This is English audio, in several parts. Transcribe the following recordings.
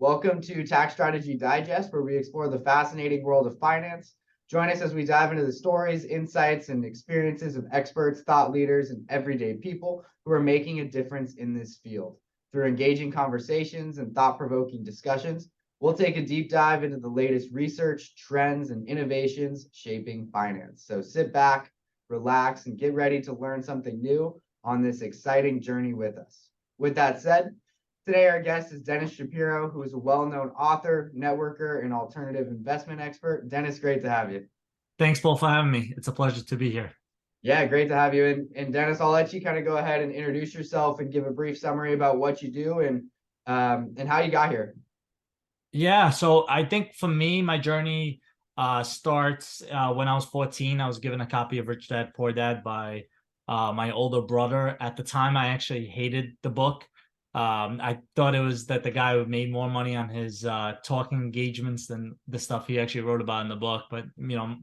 Welcome to Tax Strategy Digest, where we explore the fascinating world of finance. Join us as we dive into the stories, insights, and experiences of experts, thought leaders, and everyday people who are making a difference in this field. Through engaging conversations and thought provoking discussions, we'll take a deep dive into the latest research, trends, and innovations shaping finance. So sit back, relax, and get ready to learn something new on this exciting journey with us. With that said, today our guest is Denis Shapiro, who is a well known author, networker, and alternative investment expert. Denis, great to have you. Thanks, Paul, for having me. It's a pleasure to be here. Yeah, great to have you. And, and Denis, I'll let you kind of go ahead and introduce yourself and give a brief summary about what you do and um, and how you got here. Yeah, so I think for me, my journey uh, starts uh, when I was 14. I was given a copy of Rich Dad Poor Dad by uh, my older brother. At the time, I actually hated the book. Um, I thought it was that the guy who made more money on his uh, talking engagements than the stuff he actually wrote about in the book. But you know,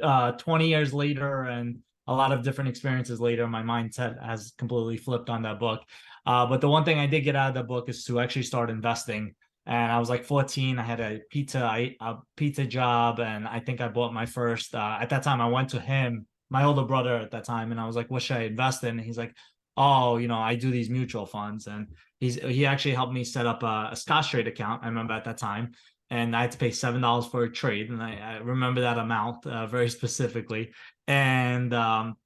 uh, 20 years later and a lot of different experiences later, my mindset has completely flipped on that book. Uh, but the one thing I did get out of the book is to actually start investing. And I was like 14. I had a pizza a pizza job, and I think I bought my first. Uh, at that time, I went to him, my older brother at that time, and I was like, "What should I invest in?" And he's like, "Oh, you know, I do these mutual funds." And he's he actually helped me set up a, a Scottrade account. I remember at that time, and I had to pay seven dollars for a trade, and I, I remember that amount uh, very specifically. And um,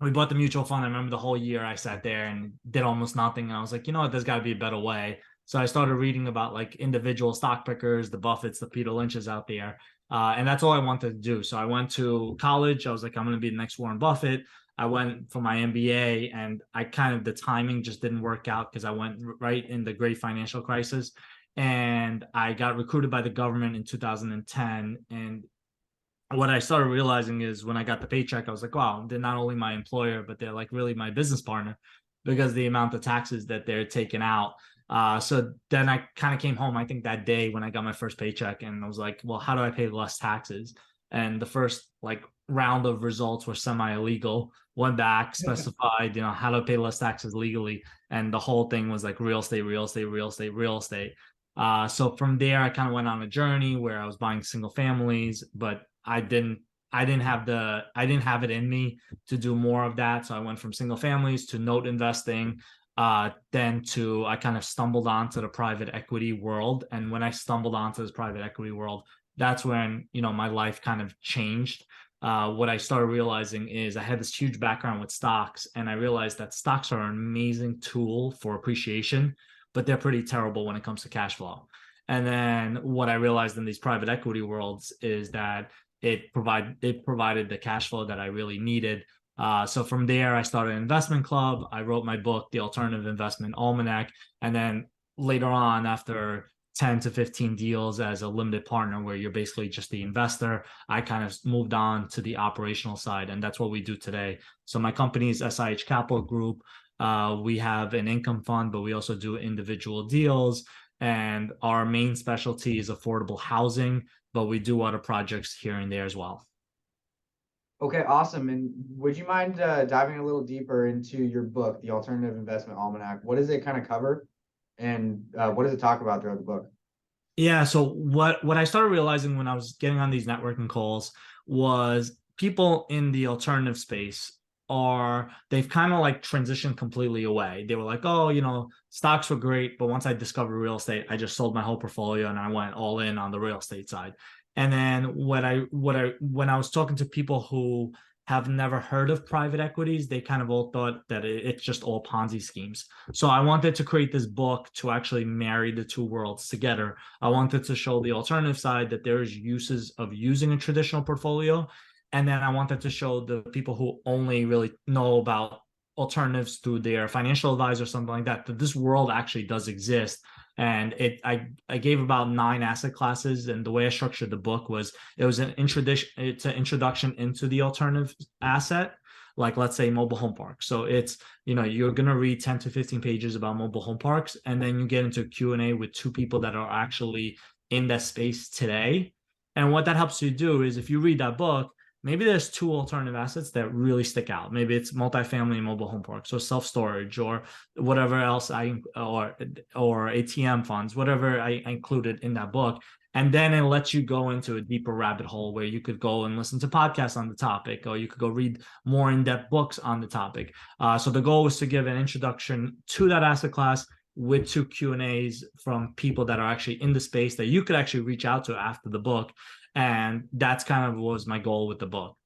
we bought the mutual fund. I remember the whole year I sat there and did almost nothing. And I was like, you know what, there's got to be a better way. So I started reading about like individual stock pickers, the Buffetts, the Peter Lynches out there. Uh, and that's all I wanted to do. So I went to college. I was like, I'm going to be the next Warren Buffett. I went for my MBA and I kind of, the timing just didn't work out because I went right in the great financial crisis. And I got recruited by the government in 2010. And what I started realizing is when I got the paycheck, I was like, wow, they're not only my employer, but they're like really my business partner because the amount of taxes that they're taking out. Uh, so then I kind of came home, I think that day when I got my first paycheck, and I was like, well, how do I pay less taxes? And the first like round of results were semi illegal. Went back, specified, you know, how to pay less taxes legally. And the whole thing was like real estate, real estate, real estate, real estate. Uh, so from there, I kind of went on a journey where I was buying single families, but I didn't I didn't have the I didn't have it in me to do more of that. So I went from single families to note investing, uh, then to I kind of stumbled onto the private equity world. And when I stumbled onto this private equity world, that's when you know my life kind of changed. Uh, what I started realizing is I had this huge background with stocks, and I realized that stocks are an amazing tool for appreciation, but they're pretty terrible when it comes to cash flow. And then what I realized in these private equity worlds is that it provide it provided the cash flow that I really needed. Uh, so from there, I started an investment club. I wrote my book, The Alternative Investment Almanac, and then later on, after 10 to 15 deals as a limited partner where you're basically just the investor i kind of moved on to the operational side and that's what we do today so my company is sih capital group uh, we have an income fund but we also do individual deals and our main specialty is affordable housing but we do other projects here and there as well. Okay, awesome. And would you mind uh, diving a little deeper into your book, The Alternative Investment Almanac? What does it kind of cover, and uh, what does it talk about throughout the book? Yeah, so what what I started realizing when I was getting on these networking calls was people in the alternative space are they've kind of like transitioned completely away. They were like, oh, you know, stocks were great, but once I discovered real estate, I just sold my whole portfolio and I went all in on the real estate side. And then what I what I when I was talking to people who have never heard of private equities, they kind of all thought that it's just all Ponzi schemes. So I wanted to create this book to actually marry the two worlds together. I wanted to show the alternative side that there's uses of using a traditional portfolio and then I wanted to show the people who only really know about alternatives to their financial advisor or something like that that this world actually does exist and it I I gave about nine asset classes and the way I structured the book was it was an introduction it's an introduction into the alternative asset like let's say mobile home parks. So it's you know you're going to read 10 to 15 pages about mobile home parks and then you get into q&a with two people that are actually in that space today. And what that helps you do is if you read that book maybe there's two alternative assets that really stick out. Maybe it's multifamily mobile home parks or self storage or whatever else I or or ATM funds, whatever I included in that book. And then it lets you go into a deeper rabbit hole where you could go and listen to podcasts on the topic, or you could go read more in-depth books on the topic. Uh, so the goal was to give an introduction to that asset class with two Q and A's from people that are actually in the space that you could actually reach out to after the book, and that's kind of was my goal with the book.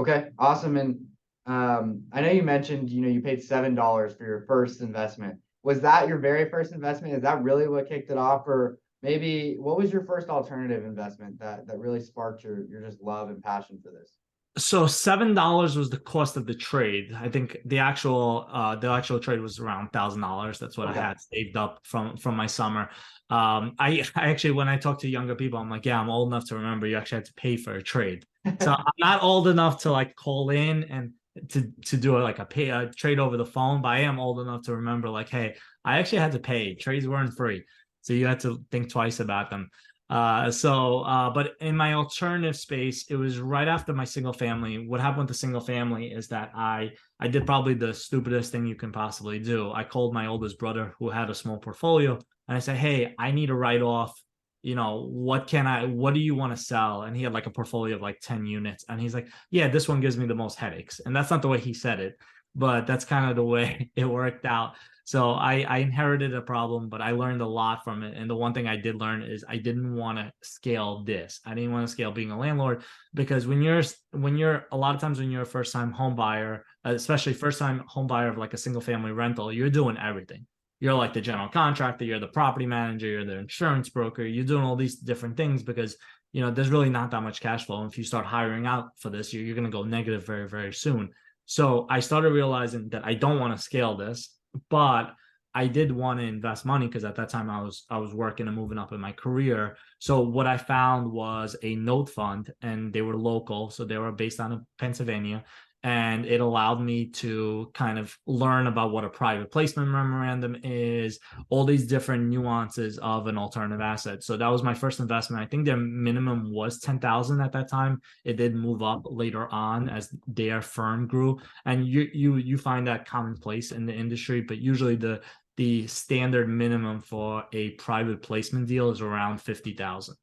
Okay, awesome. And um, I know you mentioned, you know, you paid seven dollars for your first investment. Was that your very first investment? Is that really what kicked it off, or maybe what was your first alternative investment that that really sparked your your just love and passion for this? So seven dollars was the cost of the trade. I think the actual uh the actual trade was around thousand dollars. That's what Okay. I had saved up from from my summer. Um I, I actually when I talk to younger people, I'm like, yeah, I'm old enough to remember you actually had to pay for a trade. So I'm not old enough to like call in and to to do a, like a pay a trade over the phone, but I am old enough to remember like, hey, I actually had to pay. Trades weren't free. So you had to think twice about them. Uh, so, uh, but in my alternative space, it was right after my single family. What happened with the single family is that I I did probably the stupidest thing you can possibly do. I called my oldest brother who had a small portfolio and I said, "Hey, I need to write off. You know, what can I? What do you want to sell?" And he had like a portfolio of like ten units, and he's like, "Yeah, this one gives me the most headaches." And that's not the way he said it, but that's kind of the way it worked out. So I, I inherited a problem, but I learned a lot from it. And the one thing I did learn is I didn't want to scale this. I didn't want to scale being a landlord because when you're when you're a lot of times when you're a first time home buyer, especially first time home buyer of like a single family rental, you're doing everything. You're like the general contractor, you're the property manager, you're the insurance broker, you're doing all these different things because you know there's really not that much cash flow. And if you start hiring out for this, you're, you're going to go negative very very soon. So I started realizing that I don't want to scale this but I did want to invest money because at that time I was I was working and moving up in my career. So what I found was a note fund, and they were local, so they were based out of Pennsylvania, and it allowed me to kind of learn about what a private placement memorandum is, all these different nuances of an alternative asset. So that was my first investment. I think their minimum was ten thousand at that time. It did move up later on as their firm grew, and you you you find that commonplace in the industry, but usually the the standard minimum for a private placement deal is around 50,000.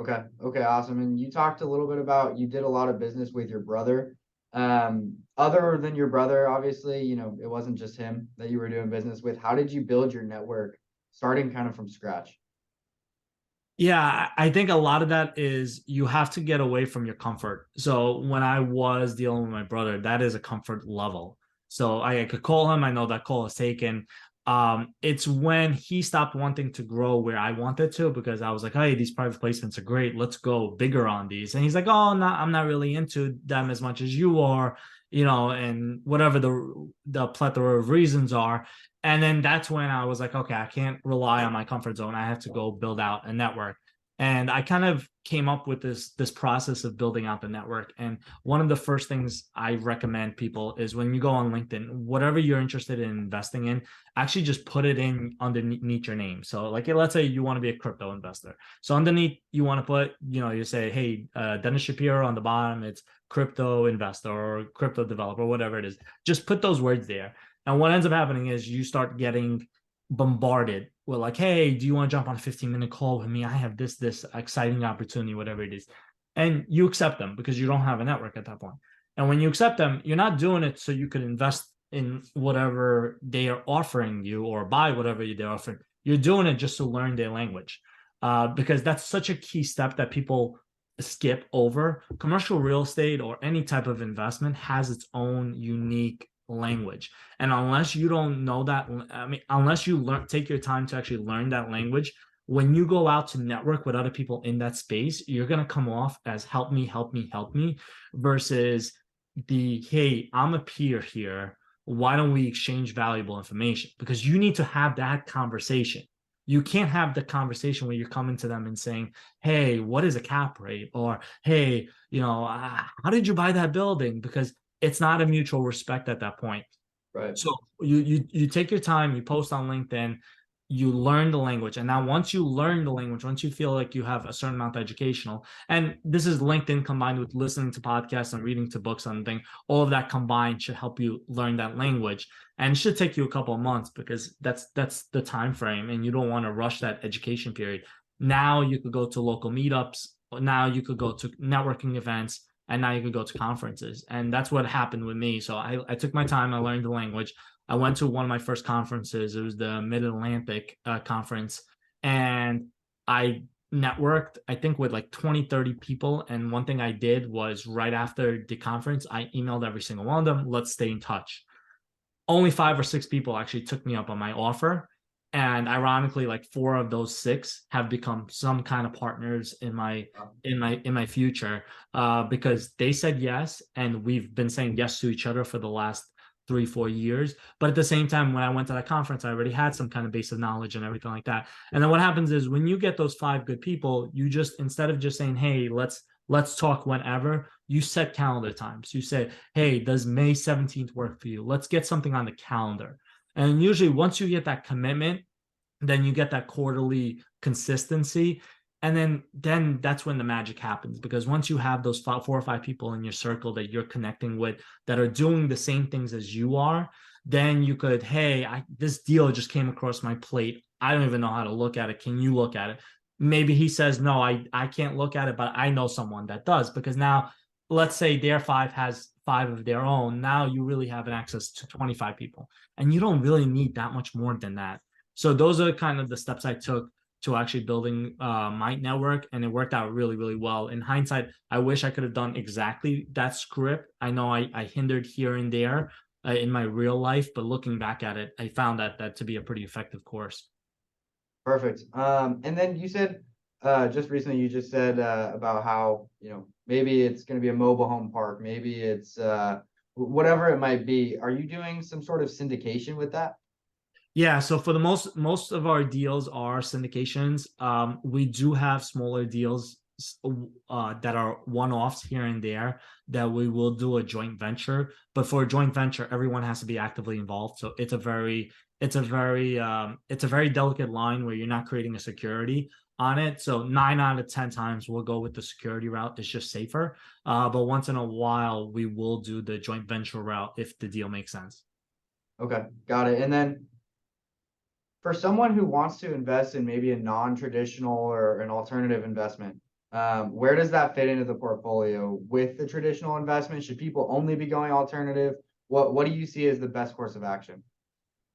Okay, okay, awesome. And you talked a little bit about you did a lot of business with your brother. Um, other than your brother, obviously, you know, it wasn't just him that you were doing business with. How did you build your network starting kind of from scratch? Yeah, I think a lot of that is you have to get away from your comfort. So when I was dealing with my brother, that is a comfort level. So I, could call him. I know that call is taken. Um, it's when he stopped wanting to grow where I wanted to because I was like, hey, these private placements are great. Let's go bigger on these. And he's like, oh, no, I'm not really into them as much as you are, you know, and whatever the the plethora of reasons are. And then that's when I was like, okay, I can't rely on my comfort zone. I have to go build out a network and i kind of came up with this this process of building out the network. And one of the first things i recommend people is when you go on linkedin whatever you're interested in investing in actually just put it in underneath your name. So like let's say you want to be a crypto investor. So underneath you want to put you know you say hey uh, denis shapiro on the bottom it's crypto investor or crypto developer whatever it is. Just put those words there. And what ends up happening is you start getting bombarded with like, hey, do you want to jump on a 15 minute call with me? I have this, this exciting opportunity, whatever it is. And you accept them because you don't have a network at that point. And when you accept them, you're not doing it so you can invest in whatever they are offering you or buy whatever they're offering. You're doing it just to learn their language. Uh, because that's such a key step that people skip over. Commercial real estate or any type of investment has its own unique language. And unless you don't know that i mean unless you learn take your time to actually learn that language when you go out to network with other people in that space you're going to come off as help me help me help me versus the hey i'm a peer here. Why don't we exchange valuable information? Because you need to have that conversation. You can't have the conversation where you're coming to them and saying hey what is a cap rate? or hey you know uh, how did you buy that building? Because it's not a mutual respect at that point. Right. So you you you take your time, you post on LinkedIn, you learn the language. And now once you learn the language once you feel like you have a certain amount of educational and this is linkedin combined with listening to podcasts and reading to books and thing all of that combined should help you learn that language. And it should take you a couple of months because that's that's the time frame and you don't want to rush that education period. Now you could go to local meetups. Now you could go to networking events and now you can go to conferences and that's what happened with me so i, I took my time i learned the language I went to one of my first conferences. It was the Mid Atlantic uh, conference, and I networked, I think, with like 20, 30 people. And one thing I did was right after the conference, I emailed every single one of them, let's stay in touch. Only five or six people actually took me up on my offer. And ironically, like four of those six have become some kind of partners in my in my in my future uh, because they said yes, and we've been saying yes to each other for the last three, four years. But at the same time, when I went to that conference, I already had some kind of base of knowledge and everything like that. And then what happens is when you get those five good people, you just instead of just saying, hey, let's let's talk whenever, you set calendar times. You say, hey, does May 17th work for you? Let's get something on the calendar. And usually once you get that commitment, then you get that quarterly consistency. And then then that's when the magic happens because once you have those five, four or five people in your circle that you're connecting with that are doing the same things as you are then you could hey I, this deal just came across my plate. I don't even know how to look at it. Can you look at it? Maybe he says no i i can't look at it but i know someone that does. Because now let's say their five has five of their own now you really have an access to 25 people. And you don't really need that much more than that. So those are kind of the steps i took to actually building uh, my network and it worked out really really well. In hindsight i wish i could have done exactly that script. I know i, I hindered here and there uh, in my real life but looking back at it i found that that to be a pretty effective course. Perfect. Um and then you said uh just recently you just said uh about how you know maybe it's going to be a mobile home park maybe it's uh whatever it might be are you doing some sort of syndication with that yeah, so for the most most of our deals are syndications. Um, we do have smaller deals uh, that are one-offs here and there that we will do a joint venture. But for a joint venture, everyone has to be actively involved. So it's a very it's a very um, it's a very delicate line where you're not creating a security on it. So nine out of ten times we'll go with the security route. It's just safer. Uh, but once in a while we will do the joint venture route if the deal makes sense. Okay, got it. And then for someone who wants to invest in maybe a non-traditional or an alternative investment, um, where does that fit into the portfolio with the traditional investment? Should people only be going alternative? What what do you see as the best course of action?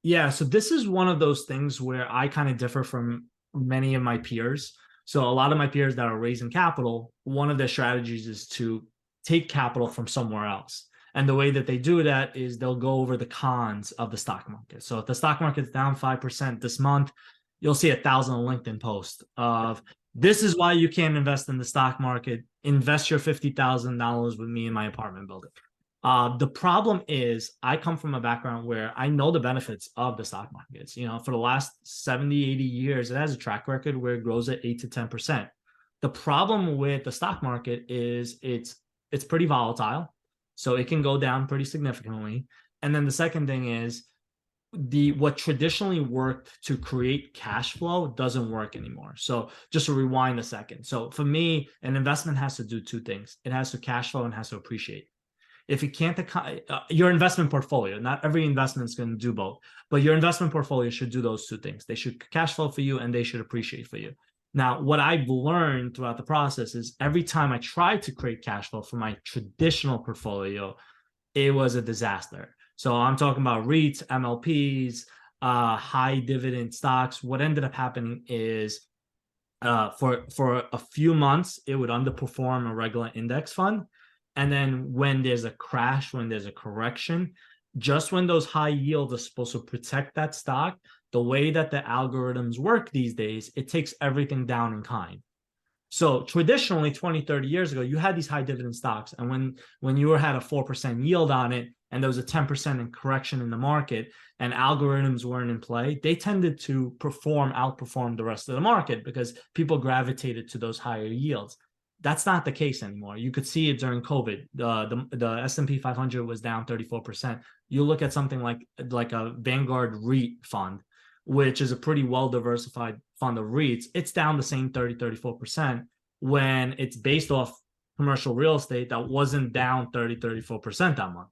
Yeah, so this is one of those things where I kind of differ from many of my peers. So a lot of my peers that are raising capital, one of their strategies is to take capital from somewhere else. And the way that they do that is they'll go over the cons of the stock market. So if the stock market's down 5% this month, you'll see a thousand LinkedIn posts of this is why you can't invest in the stock market. Invest your $50,000 with me in my apartment building. Uh, the problem is I come from a background where I know the benefits of the stock markets. You know, for the last 70, 80 years, it has a track record where it grows at 8 to 10%. The problem with the stock market is it's it's pretty volatile so it can go down pretty significantly. And then the second thing is the what traditionally worked to create cash flow doesn't work anymore. So just to rewind a second. So for me, an investment has to do two things. It has to cash flow and has to appreciate. If you can't uh, your investment portfolio, not every investment is going to do both, but your investment portfolio should do those two things. They should cash flow for you and they should appreciate for you. Now, what I've learned throughout the process is every time I tried to create cash flow for my traditional portfolio, it was a disaster. So I'm talking about REITs, MLPs, uh, high dividend stocks. What ended up happening is uh, for for a few months it would underperform a regular index fund, and then when there's a crash, when there's a correction, just when those high yields are supposed to protect that stock, the way that the algorithms work these days, it takes everything down in kind. So traditionally 20, 30 years ago, you had these high dividend stocks. And when when you had a 4% yield on it and there was a 10% in correction in the market and algorithms weren't in play, they tended to perform, outperform the rest of the market because people gravitated to those higher yields. That's not the case anymore. You could see it during COVID. The the, the S&P 500 was down 34%. You look at something like like a Vanguard REIT fund which is a pretty well diversified fund of REITs, it's down the same 30, 34% when it's based off commercial real estate that wasn't down 30, 34% that month.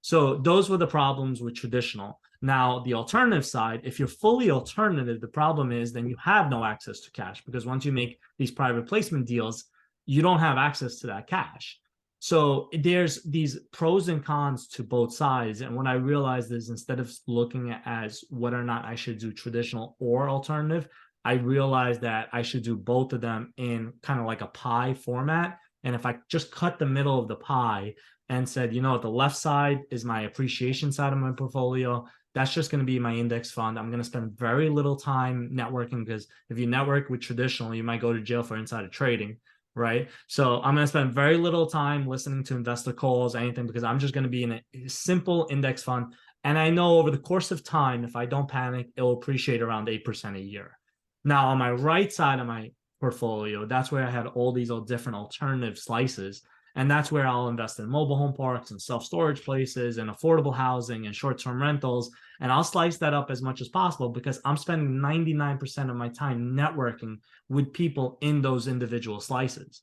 So those were the problems with traditional. Now, the alternative side, if you're fully alternative, the problem is then you have no access to cash because once you make these private placement deals, you don't have access to that cash. So there's these pros and cons to both sides. And what I realized is instead of looking at as whether or not I should do traditional or alternative, I realized that I should do both of them in kind of like a pie format. And if I just cut the middle of the pie and said, you know, the left side is my appreciation side of my portfolio, that's just going to be my index fund. I'm going to spend very little time networking because if you network with traditional, you might go to jail for insider trading right? So I'm going to spend very little time listening to investor calls, anything, because I'm just going to be in a simple index fund. And I know over the course of time, if I don't panic, it will appreciate around 8% a year. Now, on my right side of my portfolio, that's where I had all these all different alternative slices. And that's where I'll invest in mobile home parks and self storage places and affordable housing and short term rentals. And I'll slice that up as much as possible because I'm spending 99% of my time networking with people in those individual slices.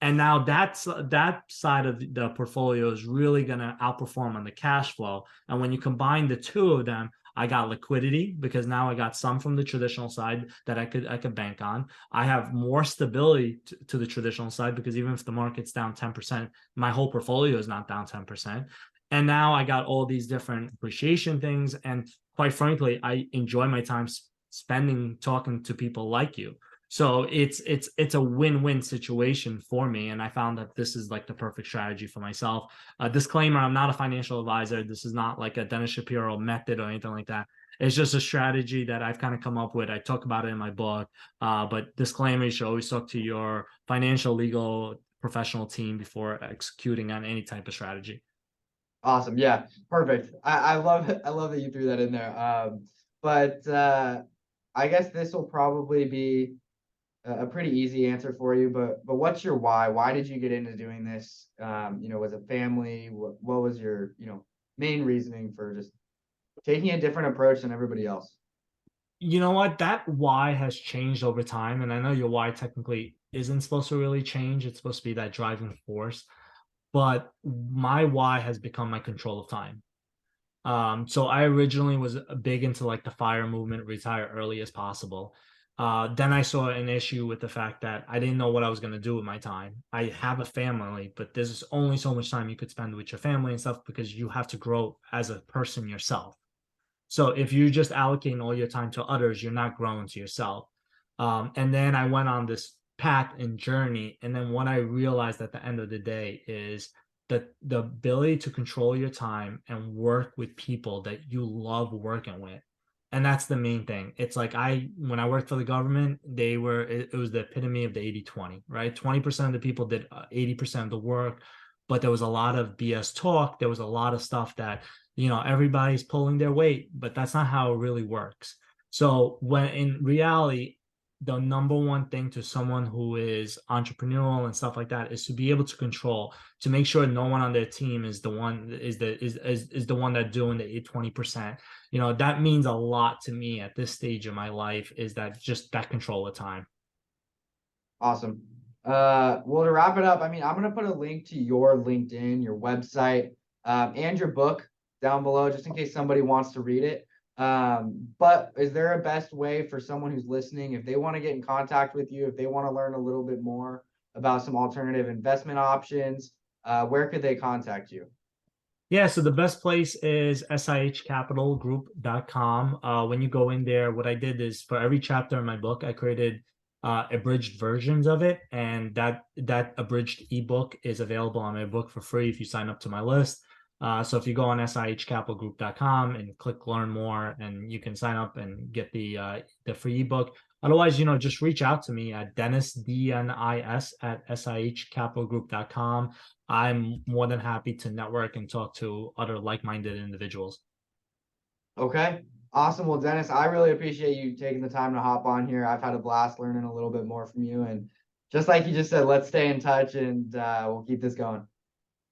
And now that's that side of the portfolio is really going to outperform on the cash flow. And when you combine the two of them, I got liquidity because now I got some from the traditional side that I could I could bank on. I have more stability to, to the traditional side because even if the market's down 10%, my whole portfolio is not down 10%. And now I got all these different appreciation things. And quite frankly, I enjoy my time spending talking to people like you. So it's it's it's a win-win situation for me, and I found that this is like the perfect strategy for myself. Uh, disclaimer: I'm not a financial advisor. This is not like a Denis Shapiro method or anything like that. It's just a strategy that I've kind of come up with. I talk about it in my book. Uh, but disclaimer: you should always talk to your financial, legal, professional team before executing on any type of strategy. Awesome. Yeah, perfect. I, I love it. I love that you threw that in there. Um, but uh, I guess this will probably be a pretty easy answer for you, but but what's your why? Why did you get into doing this? Um, you know, was it family? What what was your, you know, main reasoning for just taking a different approach than everybody else? You know what? That why has changed over time. And I know your why technically isn't supposed to really change. It's supposed to be that driving force. But my why has become my control of time. Um, so I originally was big into like the fire movement, retire early as possible. Uh, then I saw an issue with the fact that I didn't know what I was going to do with my time. I have a family, but there's only so much time you could spend with your family and stuff because you have to grow as a person yourself. So if you're just allocating all your time to others, you're not growing to yourself. Um, and then I went on this path and journey. And then what I realized at the end of the day is that the ability to control your time and work with people that you love working with and that's the main thing. It's like i when i worked for the government they were it, it was the epitome of the 80-20 right? 20% of the people did 80% uh, of the work but there was a lot of bs talk. There was a lot of stuff that you know everybody's pulling their weight but that's not how it really works. So when in reality the number one thing to someone who is entrepreneurial and stuff like that is to be able to control to make sure no one on their team is the one is the is is, is the one that doing the 20% you know that means a lot to me at this stage of my life is that just that control of time. Awesome. Uh well to wrap it up i mean i'm going to put a link to your linkedin your website um, and your book down below just in case somebody wants to read it um, but is there a best way for someone who's listening, if they want to get in contact with you, if they want to learn a little bit more about some alternative investment options, uh, where could they contact you? Yeah, so the best place is sihcapitalgroup.com. Uh, when you go in there, what I did is for every chapter in my book, I created uh, abridged versions of it, and that that abridged ebook is available on my book for free if you sign up to my list. Uh, so if you go on sihcapitalgroup.com and click learn more and you can sign up and get the uh, the free ebook. Otherwise, you know, just reach out to me at Denis D-N-I-S at sihcapitalgroup.com. I'm more than happy to network and talk to other like-minded individuals. Okay. Awesome. Well, Denis, I really appreciate you taking the time to hop on here. I've had a blast learning a little bit more from you. And just like you just said, let's stay in touch and uh, we'll keep this going.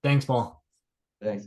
Thanks, Paul. Thanks.